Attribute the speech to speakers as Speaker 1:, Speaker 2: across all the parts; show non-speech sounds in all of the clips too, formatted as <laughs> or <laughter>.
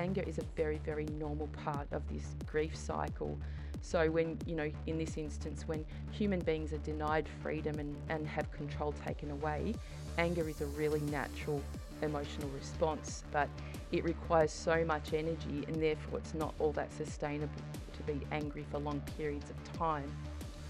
Speaker 1: anger is a very, very normal part of this grief cycle. So, when, you know, in this instance, when human beings are denied freedom and, and have control taken away, anger is a really natural emotional response, but it requires so much energy and therefore it's not all that sustainable to be angry for long periods of time.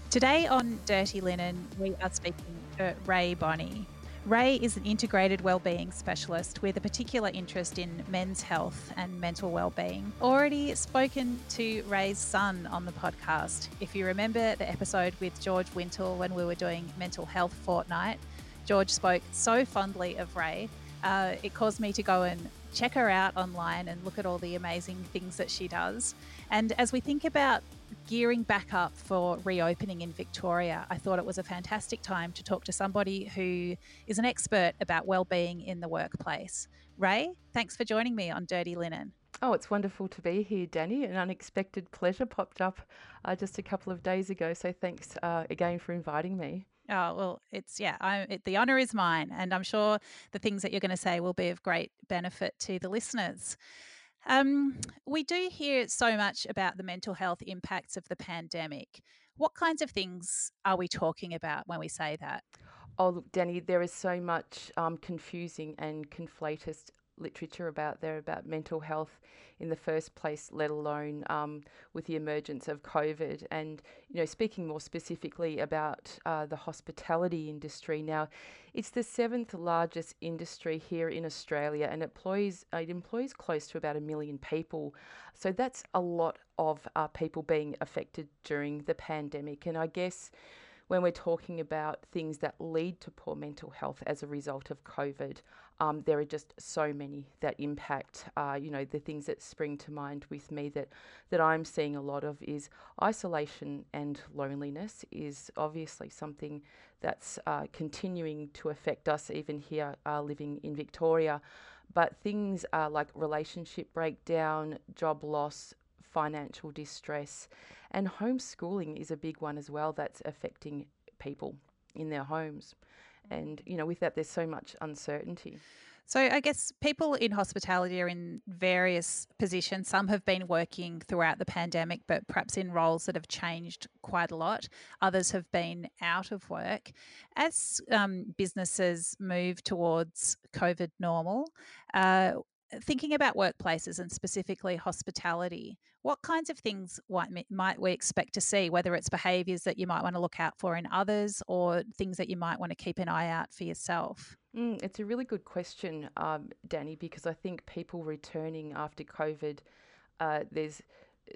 Speaker 2: Today on Dirty Linen, we are speaking to Ray Bonney. Ray is an integrated wellbeing specialist with a particular interest in men's health and mental wellbeing. Already spoken to Ray's son on the podcast. If you remember the episode with George Wintle when we were doing Mental Health Fortnight, George spoke so fondly of Ray. Uh, it caused me to go and check her out online and look at all the amazing things that she does. And as we think about gearing back up for reopening in Victoria, I thought it was a fantastic time to talk to somebody who is an expert about well-being in the workplace. Ray, thanks for joining me on Dirty Linen.
Speaker 1: Oh, it's wonderful to be here, Danny. An unexpected pleasure popped up uh, just a couple of days ago, so thanks uh, again for inviting me.
Speaker 2: Oh, well, it's, yeah, I, it, the honour is mine. And I'm sure the things that you're going to say will be of great benefit to the listeners. Um, we do hear so much about the mental health impacts of the pandemic. What kinds of things are we talking about when we say that?
Speaker 1: Oh, look, Danny, there is so much um, confusing and conflated literature about there about mental health in the first place, let alone um, with the emergence of COVID. And you know, speaking more specifically about uh, the hospitality industry now, it's the seventh largest industry here in Australia, and employs it employs close to about a million people. So that's a lot of uh, people being affected during the pandemic. And I guess when we're talking about things that lead to poor mental health as a result of COVID, um, there are just so many that impact. Uh, you know, the things that spring to mind with me that that I'm seeing a lot of is isolation and loneliness is obviously something that's uh, continuing to affect us even here uh, living in Victoria. But things like relationship breakdown, job loss, financial distress, and homeschooling is a big one as well that's affecting people in their homes. And, you know, with that, there's so much uncertainty.
Speaker 2: So, I guess people in hospitality are in various positions. Some have been working throughout the pandemic, but perhaps in roles that have changed quite a lot. Others have been out of work. As um, businesses move towards COVID normal, uh, thinking about workplaces and specifically hospitality, what kinds of things might we expect to see, whether it's behaviours that you might want to look out for in others or things that you might want to keep an eye out for yourself?
Speaker 1: Mm, it's a really good question, um, Danny, because I think people returning after COVID, uh, there's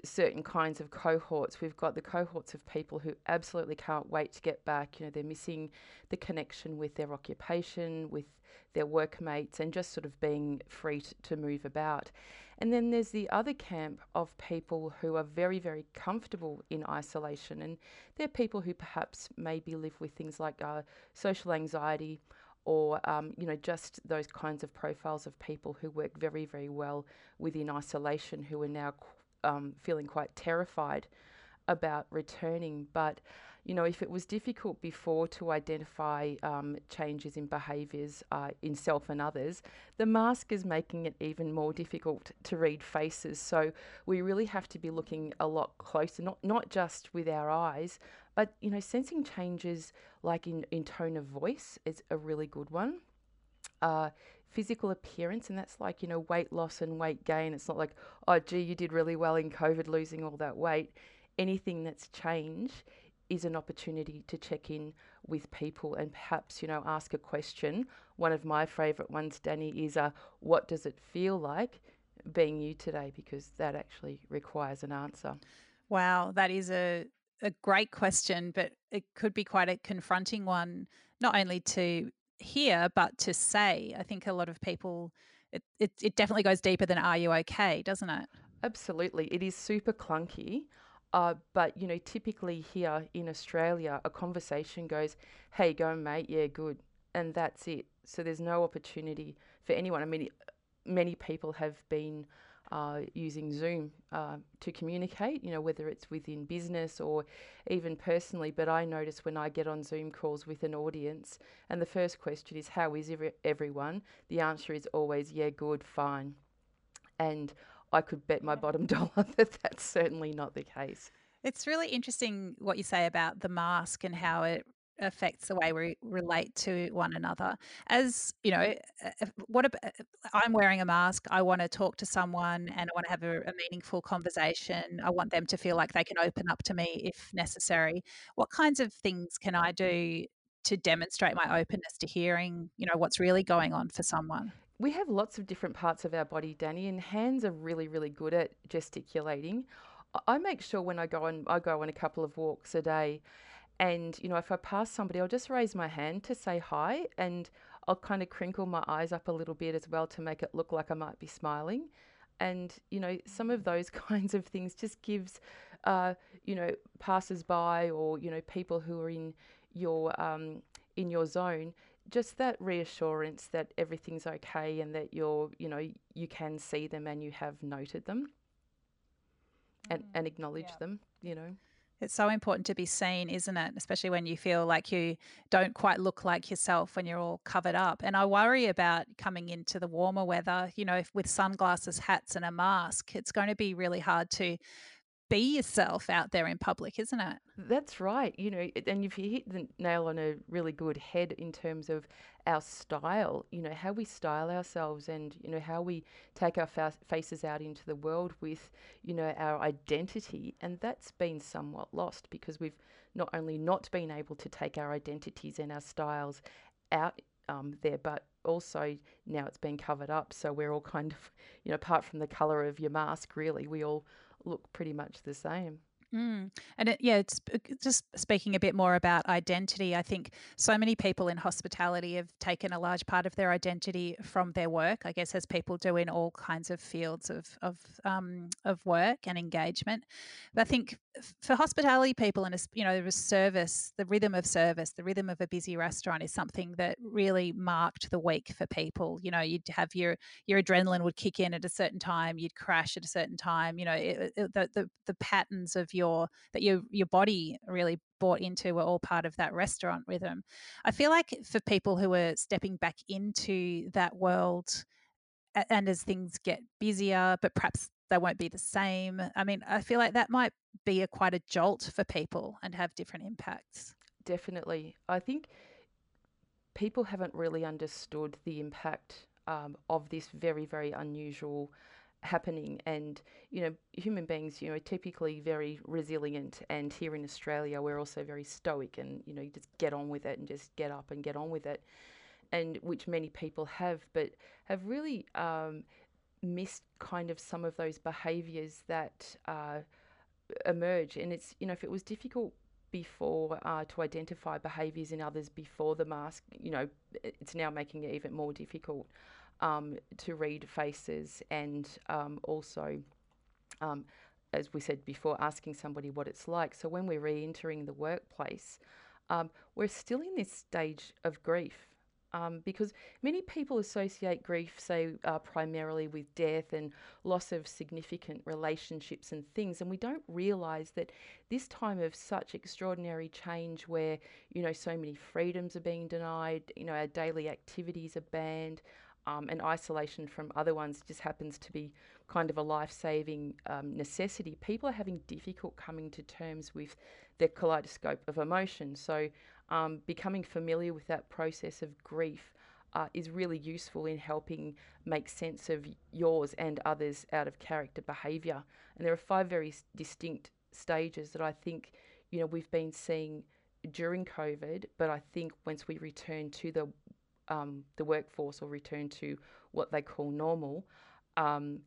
Speaker 1: certain kinds of cohorts. We've got the cohorts of people who absolutely can't wait to get back. You know, they're missing the connection with their occupation, with their workmates, and just sort of being free to, to move about. And then there's the other camp of people who are very, very comfortable in isolation. And they're people who perhaps maybe live with things like uh, social anxiety or um, you know just those kinds of profiles of people who work very very well within isolation who are now um, feeling quite terrified about returning. But, you know, if it was difficult before to identify um, changes in behaviours uh, in self and others, the mask is making it even more difficult to read faces. So we really have to be looking a lot closer, not, not just with our eyes, but, you know, sensing changes like in, in tone of voice is a really good one. Uh, physical appearance, and that's like, you know, weight loss and weight gain. It's not like, oh, gee, you did really well in COVID losing all that weight. Anything that's changed is an opportunity to check in with people and perhaps, you know, ask a question. One of my favourite ones, Danny, is uh, what does it feel like being you today? Because that actually requires an answer.
Speaker 2: Wow, that is a, a great question, but it could be quite a confronting one, not only to hear, but to say. I think a lot of people, it, it, it definitely goes deeper than "Are you okay?" doesn't it?
Speaker 1: Absolutely, it is super clunky. Uh, but you know, typically here in Australia, a conversation goes, "Hey, go mate, yeah, good," and that's it. So there's no opportunity for anyone. I mean, many people have been uh, using Zoom uh, to communicate, you know, whether it's within business or even personally. But I notice when I get on Zoom calls with an audience, and the first question is, How is every- everyone? The answer is always, Yeah, good, fine. And I could bet my bottom <laughs> dollar that that's certainly not the case.
Speaker 2: It's really interesting what you say about the mask and how it affects the way we relate to one another. As you know, what about, I'm wearing a mask. I want to talk to someone and I want to have a, a, meaningful conversation. I want them to feel like they can open up to me if necessary. What kinds of things can I do to demonstrate my openness to hearing, you know, what's really going on for someone?
Speaker 1: We have lots of different parts of our body, Danny, and hands are really, really good at gesticulating. I make sure when I go on, I go on a couple of walks a day and, you know, if I pass somebody, I'll just raise my hand to say hi and I'll kind of crinkle my eyes up a little bit as well to make it look like I might be smiling. And, you know, some of those <laughs> kinds of things just gives, uh, you know, passers by or, you know, people who are in your, um, in your zone, just that reassurance that everything's okay and that you're, you know, you can see them and you have noted them and, mm, and acknowledge yeah. them, you know.
Speaker 2: It's so important to be seen, isn't it? Especially when you feel like you don't quite look like yourself when you're all covered up. And I worry about coming into the warmer weather, you know, with sunglasses, hats, and a mask. It's going to be really hard to be yourself out there in public, isn't it?
Speaker 1: That's right. You know, and if you hit the nail on a really good head in terms of our style, you know, how we style ourselves and, you know, how we take our fa- faces out into the world with, you know, our identity. And that's been somewhat lost because we've not only not been able to take our identities and our styles out um, there, but also now it's been covered up. So we're all kind of, you know, apart from the colour of your mask, really, we all look pretty much the same.
Speaker 2: Mm. And it, yeah, it's just speaking a bit more about identity. I think so many people in hospitality have taken a large part of their identity from their work. I guess as people do in all kinds of fields of of um, of work and engagement. But I think for hospitality people and you know the service, the rhythm of service, the rhythm of a busy restaurant is something that really marked the week for people. You know, you'd have your your adrenaline would kick in at a certain time, you'd crash at a certain time. You know, it, it, the, the the patterns of your that your your body really bought into were all part of that restaurant rhythm. I feel like for people who are stepping back into that world and as things get busier, but perhaps they won't be the same. I mean, I feel like that might be a quite a jolt for people and have different impacts.
Speaker 1: Definitely. I think people haven't really understood the impact um, of this very, very unusual happening and you know human beings you know typically very resilient and here in australia we're also very stoic and you know you just get on with it and just get up and get on with it and which many people have but have really um, missed kind of some of those behaviors that uh, emerge and it's you know if it was difficult before uh, to identify behaviors in others before the mask you know it's now making it even more difficult um, to read faces and um, also, um, as we said before, asking somebody what it's like. So when we're re entering the workplace, um, we're still in this stage of grief. Um, because many people associate grief, say, uh, primarily with death and loss of significant relationships and things, and we don't realise that this time of such extraordinary change, where you know so many freedoms are being denied, you know our daily activities are banned, um, and isolation from other ones just happens to be kind of a life saving um, necessity, people are having difficult coming to terms with their kaleidoscope of emotion. So, um, becoming familiar with that process of grief uh, is really useful in helping make sense of yours and others out of character behaviour. And there are five very distinct stages that I think you know we've been seeing during COVID, but I think once we return to the um, the workforce or return to what they call normal, um,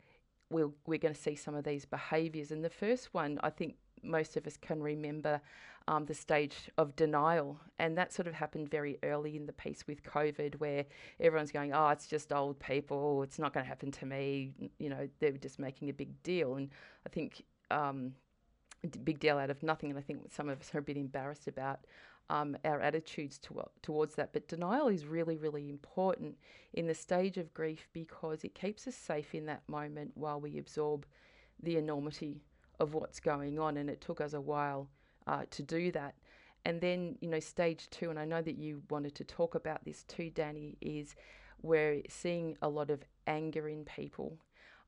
Speaker 1: we'll, we're going to see some of these behaviours. And the first one, I think most of us can remember um, the stage of denial. And that sort of happened very early in the piece with COVID, where everyone's going, oh, it's just old people, it's not going to happen to me. You know, they were just making a big deal. And I think. Um, big deal out of nothing, and I think some of us are a bit embarrassed about um, our attitudes to, towards that. But denial is really, really important in the stage of grief because it keeps us safe in that moment while we absorb the enormity of what's going on. And it took us a while uh, to do that. And then, you know, stage two, and I know that you wanted to talk about this too, Danny, is we're seeing a lot of anger in people.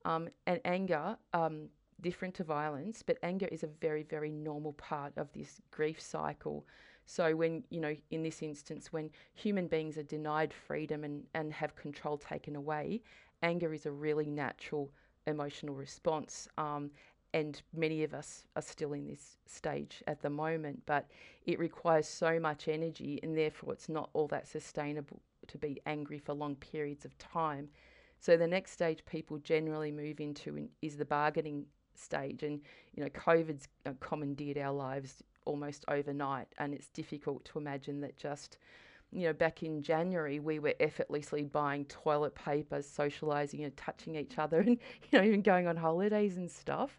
Speaker 1: Um, and anger, um, different to violence, but anger is a very, very normal part of this grief cycle. So when, you know, in this instance, when human beings are denied freedom and, and have control taken away, anger is a really natural emotional response. Um, and many of us are still in this stage at the moment, but it requires so much energy, and therefore it's not all that sustainable to be angry for long periods of time. So the next stage people generally move into is the bargaining stage, and you know COVID's commandeered our lives almost overnight, and it's difficult to imagine that just you know, back in January, we were effortlessly buying toilet paper, socializing and touching each other, <laughs> and you know, even going on holidays and stuff.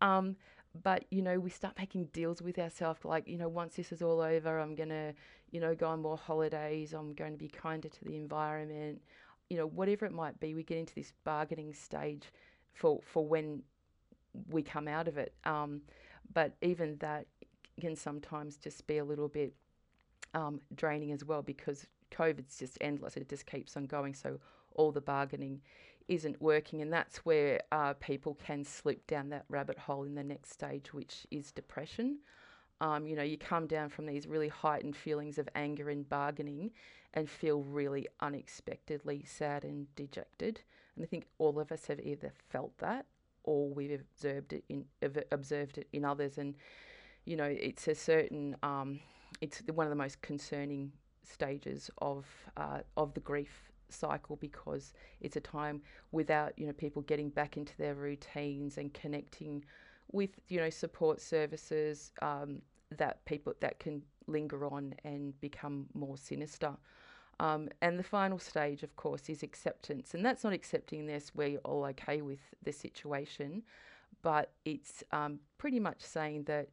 Speaker 1: Um, but you know, we start making deals with ourselves, like you know, once this is all over, I'm gonna, you know, go on more holidays. I'm going to be kinder to the environment. You know, whatever it might be, we get into this bargaining stage for for when we come out of it. Um, but even that can sometimes just be a little bit um, draining as well because COVID's just endless. It just keeps on going. So all the bargaining isn't working, and that's where uh, people can slip down that rabbit hole in the next stage, which is depression. Um, you know, you come down from these really heightened feelings of anger and bargaining and feel really unexpectedly sad and dejected. And I think all of us have either felt that or we've observed it in observed it in others. And you know, it's a certain um, it's one of the most concerning stages of uh, of the grief cycle because it's a time without you know people getting back into their routines and connecting with you know support services um, that people that can linger on and become more sinister. Um, and the final stage, of course, is acceptance, and that's not accepting this we're all okay with the situation, but it's um, pretty much saying that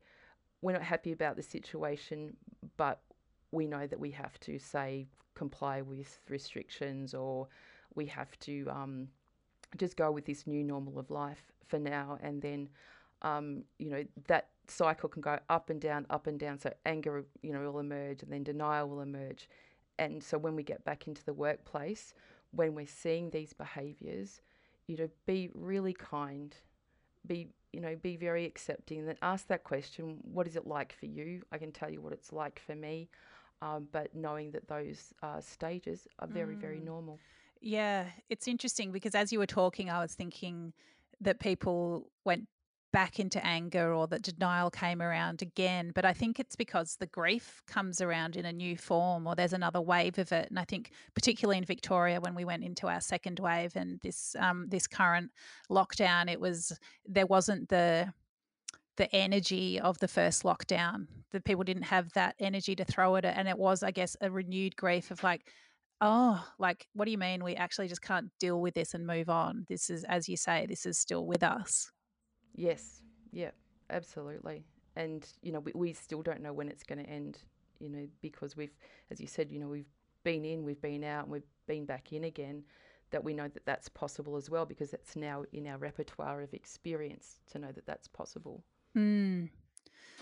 Speaker 1: we're not happy about the situation, but we know that we have to say comply with restrictions or we have to um, just go with this new normal of life for now. And then um, you know that cycle can go up and down up and down. So anger you know will emerge and then denial will emerge. And so when we get back into the workplace when we're seeing these behaviors you know be really kind be you know, be very accepting. That ask that question: What is it like for you? I can tell you what it's like for me, um, but knowing that those uh, stages are very, mm. very normal.
Speaker 2: Yeah, it's interesting because as you were talking, I was thinking that people went back into anger or that denial came around again. But I think it's because the grief comes around in a new form or there's another wave of it. And I think particularly in Victoria when we went into our second wave and this um, this current lockdown, it was there wasn't the the energy of the first lockdown. The people didn't have that energy to throw at it. And it was, I guess, a renewed grief of like, oh, like, what do you mean we actually just can't deal with this and move on? This is, as you say, this is still with us.
Speaker 1: Yes. Yeah. Absolutely. And you know, we, we still don't know when it's going to end. You know, because we've, as you said, you know, we've been in, we've been out, and we've been back in again. That we know that that's possible as well, because it's now in our repertoire of experience to know that that's possible.
Speaker 2: Mm.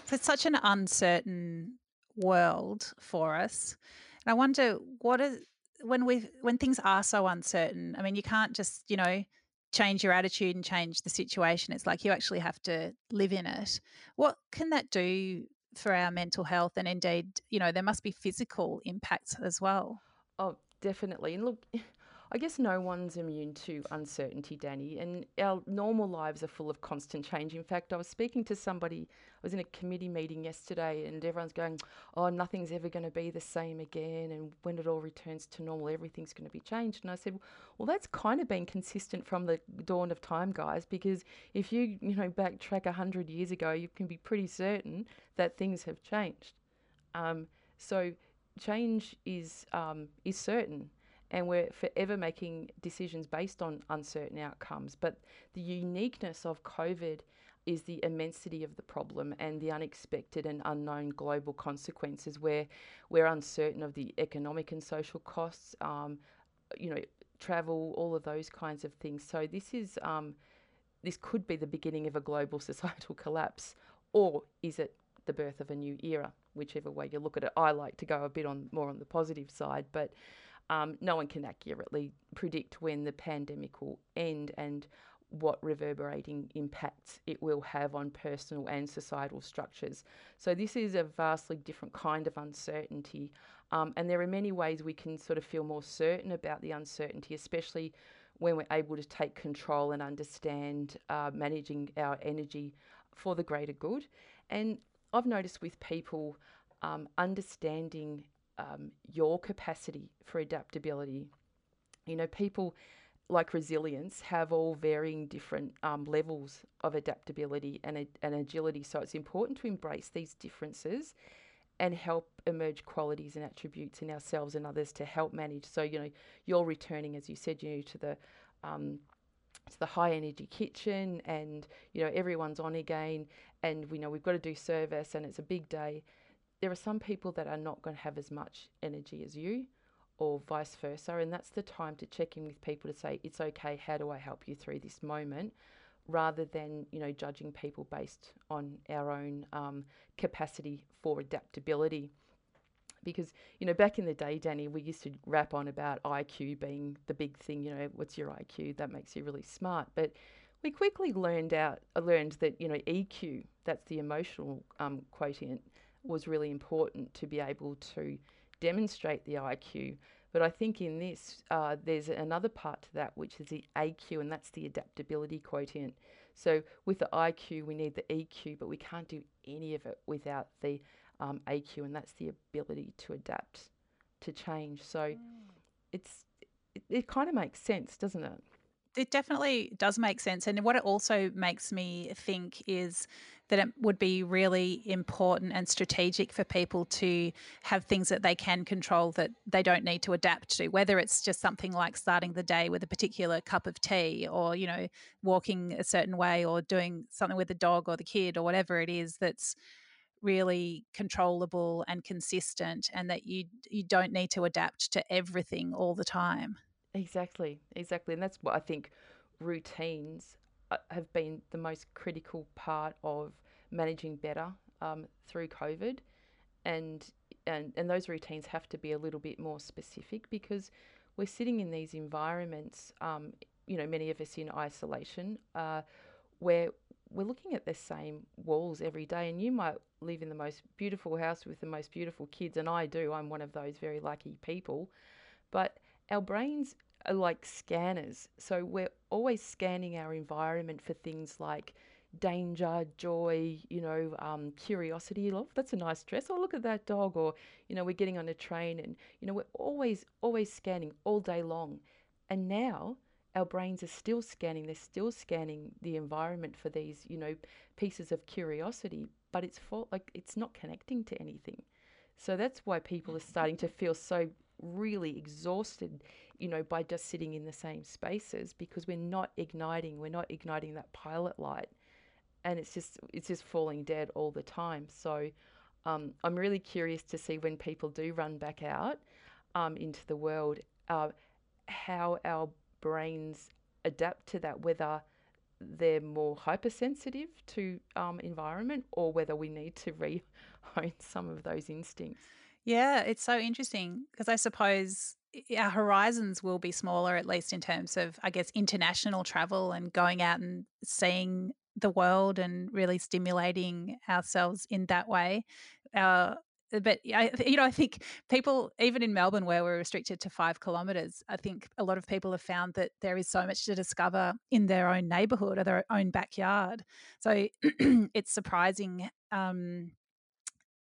Speaker 2: So it's such an uncertain world for us. And I wonder what is when we when things are so uncertain. I mean, you can't just you know change your attitude and change the situation. It's like you actually have to live in it. What can that do for our mental health? And indeed, you know, there must be physical impacts as well.
Speaker 1: Oh, definitely. And look, <laughs> I guess no one's immune to uncertainty, Danny, and our normal lives are full of constant change. In fact, I was speaking to somebody, I was in a committee meeting yesterday, and everyone's going, Oh, nothing's ever going to be the same again, and when it all returns to normal, everything's going to be changed. And I said, Well, that's kind of been consistent from the dawn of time, guys, because if you, you know, backtrack 100 years ago, you can be pretty certain that things have changed. Um, so, change is, um, is certain and we're forever making decisions based on uncertain outcomes. But the uniqueness of COVID is the immensity of the problem and the unexpected and unknown global consequences where we're uncertain of the economic and social costs, um, you know, travel, all of those kinds of things. So this is um, this could be the beginning of a global <laughs> societal collapse, or is it the birth of a new era? Whichever way you look at it, I like to go a bit on more on the positive side, but um, no one can accurately predict when the pandemic will end. And what reverberating impacts it will have on personal and societal structures. So, this is a vastly different kind of uncertainty. Um, and there are many ways we can sort of feel more certain about the uncertainty, especially when we're able to take control and understand uh, managing our energy for the greater good. And I've noticed with people um, understanding um, your capacity for adaptability. You know, people like resilience have all varying different um, levels of adaptability and, and agility. So it's important to embrace these differences and help emerge qualities and attributes in ourselves and others to help manage. So you know, you're returning, as you said, you know, to the um, to the high energy kitchen, and you know everyone's on again, and we know we've got to do service, and it's a big day. There are some people that are not going to have as much energy as you or vice versa. And that's the time to check in with people to say, it's okay, how do I help you through this moment? Rather than, you know, judging people based on our own um, capacity for adaptability. Because, you know, back in the day, Danny, we used to rap on about IQ being the big thing, you know, what's your IQ? That makes you really smart. But we quickly learned out learned that, you know, EQ, that's the emotional um, quotient, was really important to be able to demonstrate the IQ. But I think in this, uh, there's another part to that, which is the AQ, and that's the adaptability quotient. So with the IQ, we need the EQ, but we can't do any of it without the um, AQ, and that's the ability to adapt to change. So mm. it's it, it kind of makes sense, doesn't it?
Speaker 2: It definitely does make sense. And what it also makes me think is that it would be really important and strategic for people to have things that they can control that they don't need to adapt to, whether it's just something like starting the day with a particular cup of tea or, you know, walking a certain way or doing something with the dog or the kid or whatever it is that's really controllable and consistent and that you you don't need to adapt to everything all the time.
Speaker 1: Exactly, exactly. And that's what I think routines uh, have been the most critical part of managing better um, through COVID. And, and, and those routines have to be a little bit more specific because we're sitting in these environments, um, you know, many of us in isolation, uh, where we're looking at the same walls every day. And you might live in the most beautiful house with the most beautiful kids, and I do. I'm one of those very lucky people. But our brains are like scanners. So we're always scanning our environment for things like danger, joy, you know, um, curiosity. Love, that's a nice dress. Oh, look at that dog. Or, you know, we're getting on a train and, you know, we're always, always scanning all day long. And now our brains are still scanning. They're still scanning the environment for these, you know, pieces of curiosity, but it's for, like, it's not connecting to anything. So that's why people are starting to feel so really exhausted, you know, by just sitting in the same spaces because we're not igniting, we're not igniting that pilot light, and it's just it's just falling dead all the time. So um, I'm really curious to see when people do run back out um, into the world, uh, how our brains adapt to that, whether they're more hypersensitive to um, environment or whether we need to <laughs> re-hone some of those instincts.
Speaker 2: Yeah, it's so interesting because I suppose our horizons will be smaller, at least in terms of, I guess, international travel and going out and seeing the world and really stimulating ourselves in that way. Uh, but I, you know, I think people, even in Melbourne, where we're restricted to five kilometres, I think a lot of people have found that there is so much to discover in their own neighbourhood or their own backyard. So <clears throat> it's surprising um,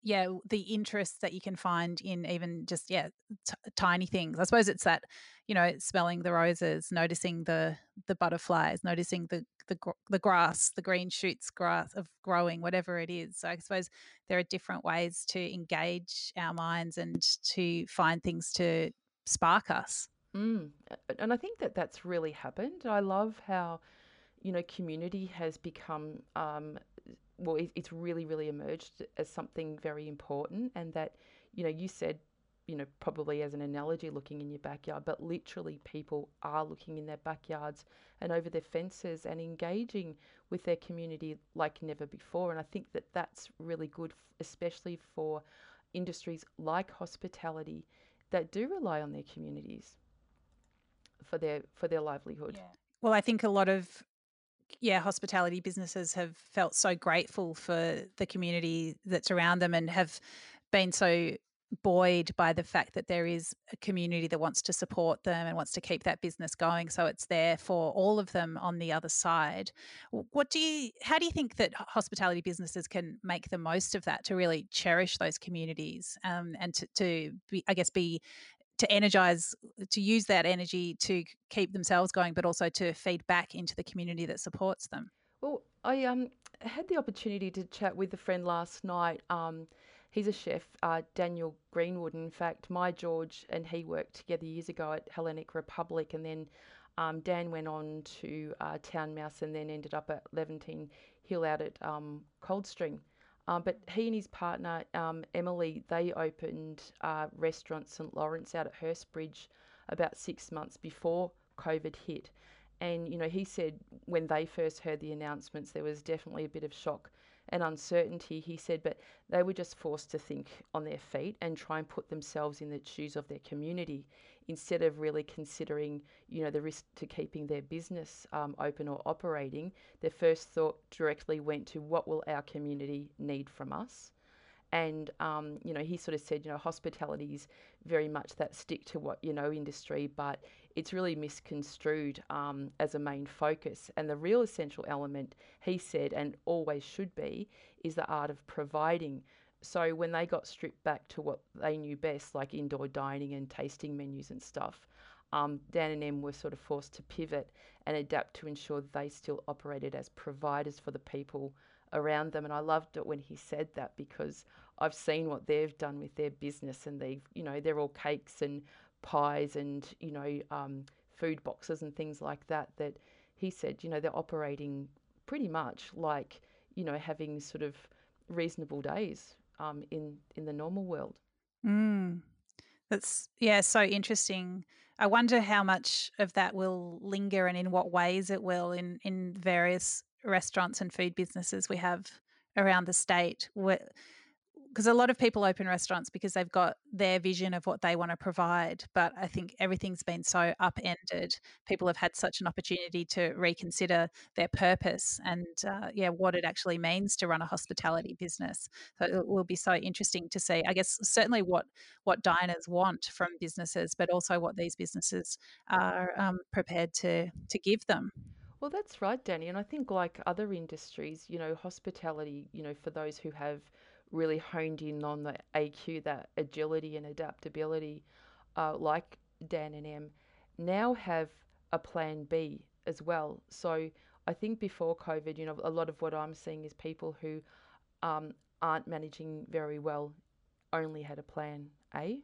Speaker 2: yeah the interest that you can find in even just yeah t- tiny things. I suppose it's that you know smelling the roses noticing the the butterflies noticing the the, the grass the green shoots grass of growing whatever it is. So i suppose there are different ways to engage our minds and to find things to spark us.
Speaker 1: Mm. and i think that that's really happened. I love how you know community has become um, well, it, it's really, really emerged as something very important. And that, you know, you said, you know, probably as an analogy, looking in your backyard, but literally people are looking in their backyards and over their fences and engaging with their community like never before. And I think that that's really good, especially for industries like hospitality that do rely on their communities for their for their livelihood. Yeah.
Speaker 2: Well, I think a lot of yeah, hospitality businesses have felt so grateful for the community that's around them and have been so buoyed by the fact that there is a community that wants to support them and wants to keep that business going so it's there for all of them on the other side. What do you how do you think that hospitality businesses can make the most of that to really cherish those communities um, and to, to be i guess be to energize to use that energy to keep themselves going but also to feed back into the community that supports them
Speaker 1: well i um had the opportunity to chat with a friend last night um, He's a chef, uh, Daniel Greenwood. In fact, my George and he worked together years ago at Hellenic Republic, and then um, Dan went on to uh, Town Mouse and then ended up at Levantine Hill out at um, Coldstream. Um, but he and his partner, um, Emily, they opened uh, restaurant St. Lawrence out at Hurstbridge about six months before COVID hit. And, you know, he said when they first heard the announcements, there was definitely a bit of shock and uncertainty, he said, but they were just forced to think on their feet and try and put themselves in the shoes of their community instead of really considering, you know, the risk to keeping their business um, open or operating. Their first thought directly went to what will our community need from us? And, um, you know, he sort of said, you know, hospitality is very much that stick to what you know industry, but it's really misconstrued um, as a main focus. And the real essential element, he said, and always should be, is the art of providing. So when they got stripped back to what they knew best, like indoor dining and tasting menus and stuff, um, Dan and Em were sort of forced to pivot and adapt to ensure they still operated as providers for the people around them. And I loved it when he said that because I've seen what they've done with their business and they've, you know, they're all cakes and pies and you know um, food boxes and things like that that he said you know they're operating pretty much like you know having sort of reasonable days um, in in the normal world.
Speaker 2: Mm. That's yeah, so interesting. I wonder how much of that will linger and in what ways it will in in various restaurants and food businesses we have around the state. Because a lot of people open restaurants because they've got their vision of what they want to provide. But I think everything's been so upended. People have had such an opportunity to reconsider their purpose and, uh, yeah, what it actually means to run a hospitality business. So it will be so interesting to see. I guess certainly what what diners want from businesses, but also what these businesses are um, prepared to to give them.
Speaker 1: Well, that's right, Danny. And I think, like other industries, you know, hospitality, you know, for those who have really honed in on the AQ, that agility and adaptability, uh, like Dan and Em, now have a plan B as well. So I think before COVID, you know, a lot of what I'm seeing is people who um, aren't managing very well only had a plan A.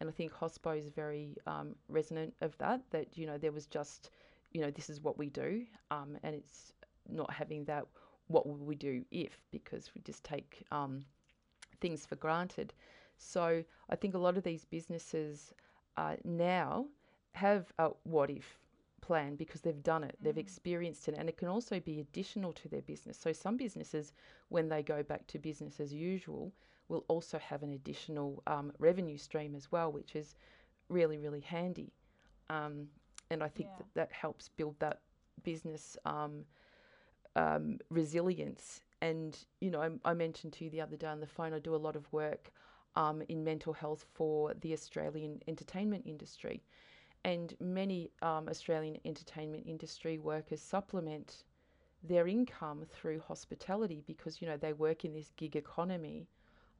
Speaker 1: And I think Hospo is very um, resonant of that, that, you know, there was just, you know, this is what we do. Um, and it's not having that, what will we do if, because we just take um, things for granted. So I think a lot of these businesses uh, now have a what if plan because they've done it, they've mm. experienced it, and it can also be additional to their business. So some businesses, when they go back to business as usual, will also have an additional um, revenue stream as well, which is really, really handy. Um, and I think yeah. that that helps build that business um, um resilience and, you know, I, I, mentioned to you the other day on the phone, I do a lot of work um, in mental health for the Australian entertainment industry. And many um, Australian entertainment industry workers supplement their income through hospitality because, you know, they work in this gig economy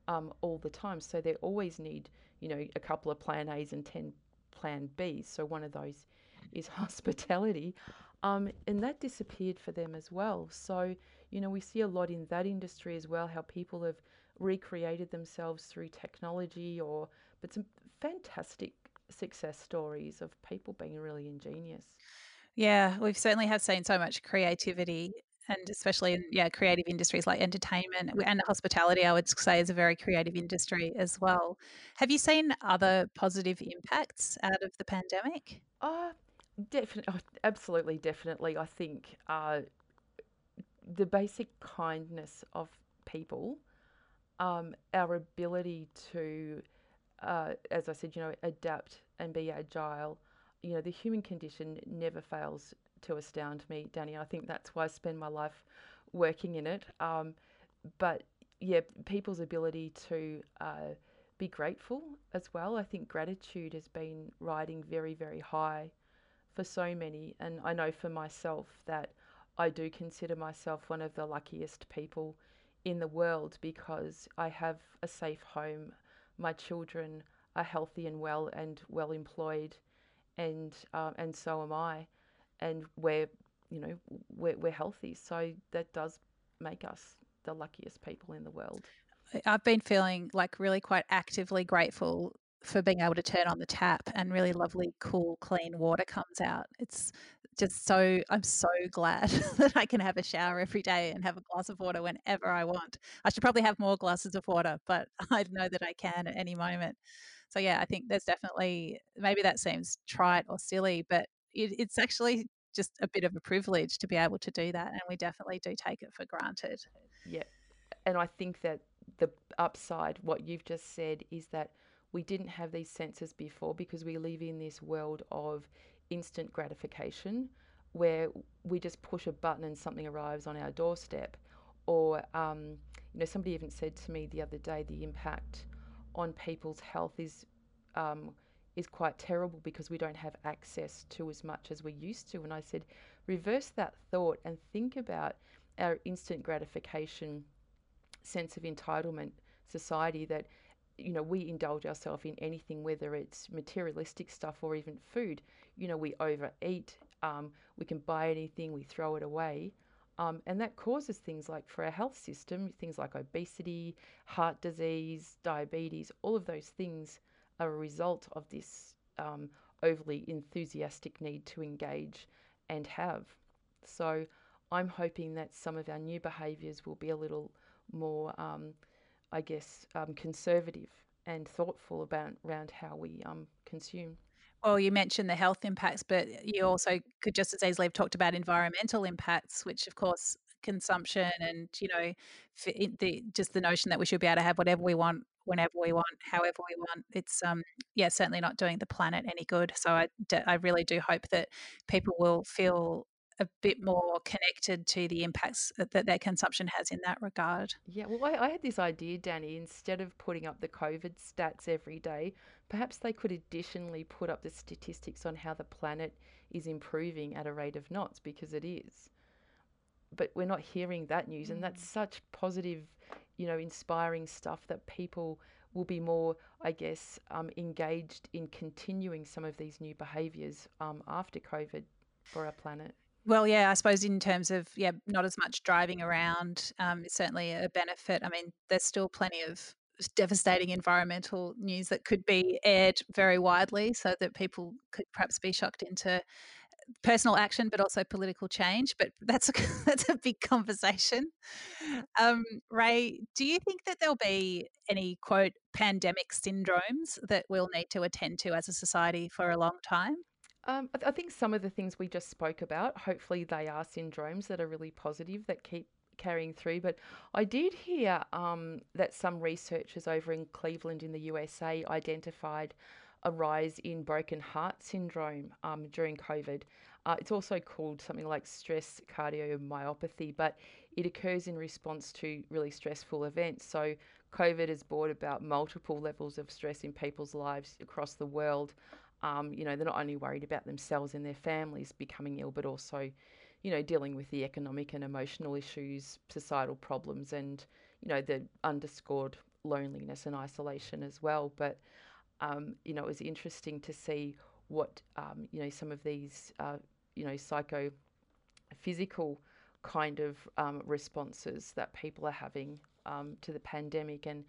Speaker 1: um, all the time. So they always need, you know, a couple of plan A's and 10 plan B's. So one of those is <laughs> hospitality. Um, and that disappeared for them as well. So, you know, we see a lot in that industry as well, how people have recreated themselves through technology or, but some fantastic success stories of people being really ingenious.
Speaker 2: Yeah, we've certainly have seen so much creativity and especially in yeah creative industries like entertainment and hospitality i would say is a very creative industry as well have you seen other positive impacts out of the pandemic
Speaker 1: uh definitely oh, absolutely definitely i think uh, the basic kindness of people, um, our ability to, uh, as I said, you know, adapt and be agile. You know, the human condition never fails to astound me, Danny. I think that's why I spend my life working in it. Um, but yeah, people's ability to uh, be grateful as well. I think gratitude has been riding very, very high for so many. And I know for myself that I do consider myself one of the luckiest people in the world because I have a safe home. My children are healthy and well and well employed, and uh, and so am I, and we're you know we're, we're healthy. So that does make us the luckiest people in the world.
Speaker 2: I've been feeling like really quite actively grateful for being able to turn on the tap and really lovely, cool, clean water comes out. It's just so, I'm so <laughs> glad that I can have a shower every day and have a glass of water whenever I want. I should probably have more glasses of water, but <laughs> I know that I can at any moment. So, yeah, I think there's definitely, maybe that seems trite or silly, but it, it's actually just a bit of a privilege to be able to do that. And we definitely do take it for granted.
Speaker 1: Yeah. And I think that the upside, what you've just said, is that we didn't have these senses before because we live in this world of instant gratification where we just push a button and something arrives on our doorstep. Or, um, you know, somebody even said to me the other day the impact on people's health is um, is quite terrible because we don't have access to as much as we used to. And I said, reverse that thought and think about our instant gratification sense of entitlement society that you know we indulge ourselves in anything whether it's materialistic stuff or even food. You know we overeat um, we can buy anything we throw it away um, and that causes things like for our health system things like obesity heart disease diabetes all of those things are a result of this um, overly enthusiastic need to engage and have. So i'm hoping that some of our new behaviours will be a little more um, I guess, um, conservative and thoughtful about around how we um, consume.
Speaker 2: Well, you mentioned the health impacts, but you also could just as easily have talked about environmental impacts, which, of course, consumption and you know, the just the notion that we should be able to have whatever we want, whenever we want, however we want. It's um, yeah, certainly not doing the planet any good. So I, I really do hope that people will feel a bit more connected to the impacts that their consumption has in that regard.
Speaker 1: Yeah, well, I, I, had this idea, Danny, instead of putting up the COVID stats every day, perhaps they could additionally put up the statistics on how the planet is improving at a rate of knots because it is. But we're not hearing that news, mm. and that's mm. such positive, you know, inspiring stuff that people will be more, I guess, um, engaged in continuing some of these new behaviours um, after COVID for our planet.
Speaker 2: Well, yeah, I suppose in terms of yeah, not as much driving around, um, is certainly a benefit. I mean, there's still plenty of devastating environmental news that could be aired very widely, so that people could perhaps be shocked into personal action, but also political change. But that's a, <laughs> that's a big conversation. Um, Ray, do you think that there'll be any quote pandemic syndromes that we'll need to attend to as a society for a long time?
Speaker 1: Um, I, th- I think some of the things we just spoke about, hopefully they are syndromes that are really positive that keep carrying through. But I did hear um, that some researchers over in Cleveland in the USA identified a rise in broken heart syndrome um, during COVID. Uh, it's also called something like stress cardiomyopathy, but it occurs in response to really stressful events. So, COVID has brought about multiple levels of stress in people's lives across the world. Um, you know, they're not only worried about themselves and their families becoming ill, but also, you know, dealing with the economic and emotional issues, societal problems, and, you know, the underscored loneliness and isolation as well. But, um, you know, it was interesting to see what, um, you know, some of these, uh, you know, psycho physical kind of um, responses that people are having um, to the pandemic. And,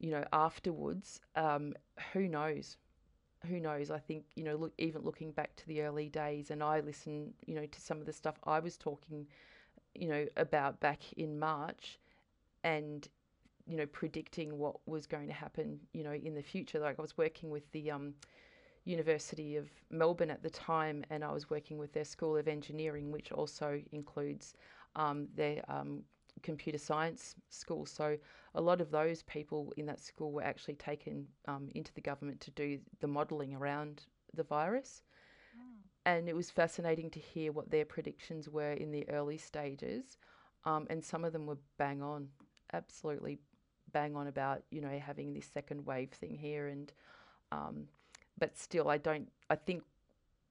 Speaker 1: you know, afterwards, um, who knows? Who knows? I think you know, look, even looking back to the early days, and I listen, you know, to some of the stuff I was talking, you know, about back in March, and you know, predicting what was going to happen, you know, in the future. Like I was working with the um, University of Melbourne at the time, and I was working with their School of Engineering, which also includes um, their um, computer science school. So a lot of those people in that school were actually taken um, into the government to do the modelling around the virus. and it was fascinating to hear what their predictions were in the early stages. Um, and some of them were bang on, absolutely bang on about you know having this second wave thing here. And um, but still, I don't. I think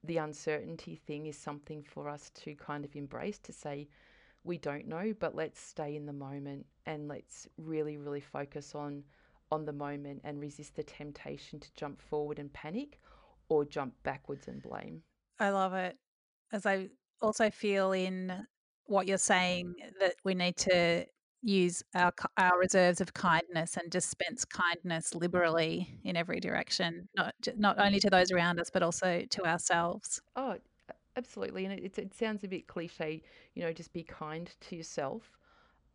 Speaker 1: the uncertainty thing is something for us to kind of embrace to say we don't know, but let's stay in the moment and let's really, really focus on on the moment and resist the temptation to jump forward and panic or jump backwards and blame.
Speaker 2: I love it. As I also feel in what you're saying that we need to use our our reserves of kindness and dispense kindness liberally in every direction, not not only to those around us but also to ourselves.
Speaker 1: Oh, absolutely. And it, it sounds a bit cliche, you know, just be kind to yourself.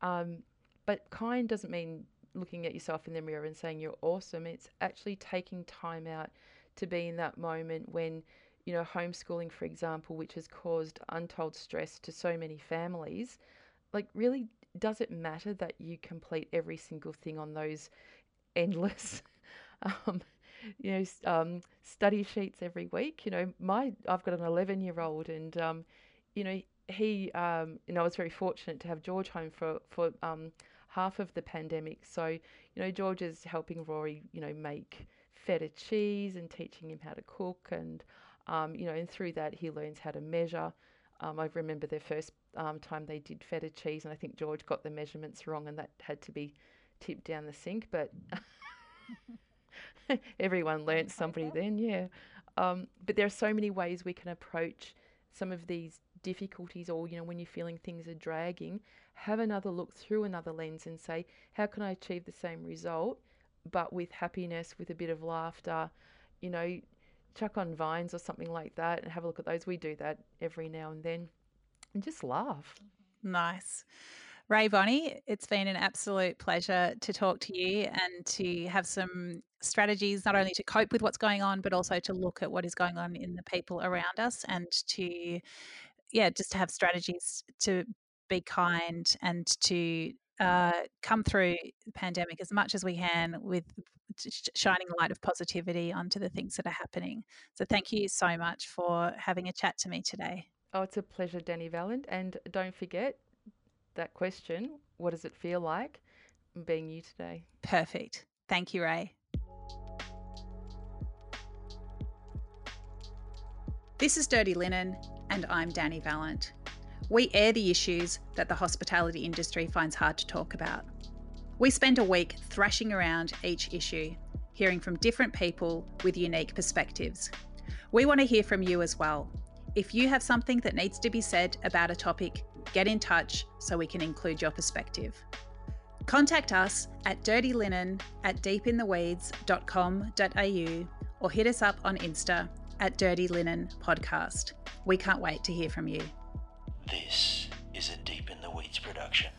Speaker 1: Um, but kind doesn't mean looking at yourself in the mirror and saying you're awesome. It's actually taking time out to be in that moment when, you know, homeschooling, for example, which has caused untold stress to so many families, like really does it matter that you complete every single thing on those endless <laughs> um, you know um, study sheets every week you know my i've got an 11 year old and um, you know he um, know i was very fortunate to have george home for for um, half of the pandemic so you know george is helping rory you know make feta cheese and teaching him how to cook and um, you know and through that he learns how to measure um, I remember the first um, time they did feta cheese, and I think George got the measurements wrong, and that had to be tipped down the sink. But <laughs> <laughs> everyone learnt somebody then, yeah. Um, but there are so many ways we can approach some of these difficulties, or you know, when you're feeling things are dragging, have another look through another lens and say, how can I achieve the same result, but with happiness, with a bit of laughter, you know, chuck on vines or something like that and have a look at those. We do that every now and then and just laugh.
Speaker 2: Nice. Ray Bonney, it's been an absolute pleasure to talk to you <laughs> and to have some strategies not only to cope with what's going on, but also to look at what is going on in the people around us and to, yeah, just to have strategies to be kind and to uh, come through the pandemic as much as we can with shining a light of positivity onto the things that are happening. So thank you so much for having a chat to me today.
Speaker 1: Oh, it's a pleasure, Dani Valent. And don't forget that question what does it feel like being you today?
Speaker 2: Perfect. Thank you, Ray. This is Dirty Linen, and I'm Dani Valent. We air the issues that the hospitality industry finds hard to talk about. We spend a week thrashing around each issue, hearing from different people with unique perspectives. We want to hear from you as well. If you have something that needs to be said about a topic, get in touch so we can include your perspective. Contact us at dirtylinen at deepintheweeds.com.au or hit us up on Insta at Dirty Linen Podcast. We can't wait to hear from you.
Speaker 3: This is a Deep in the Weeds production.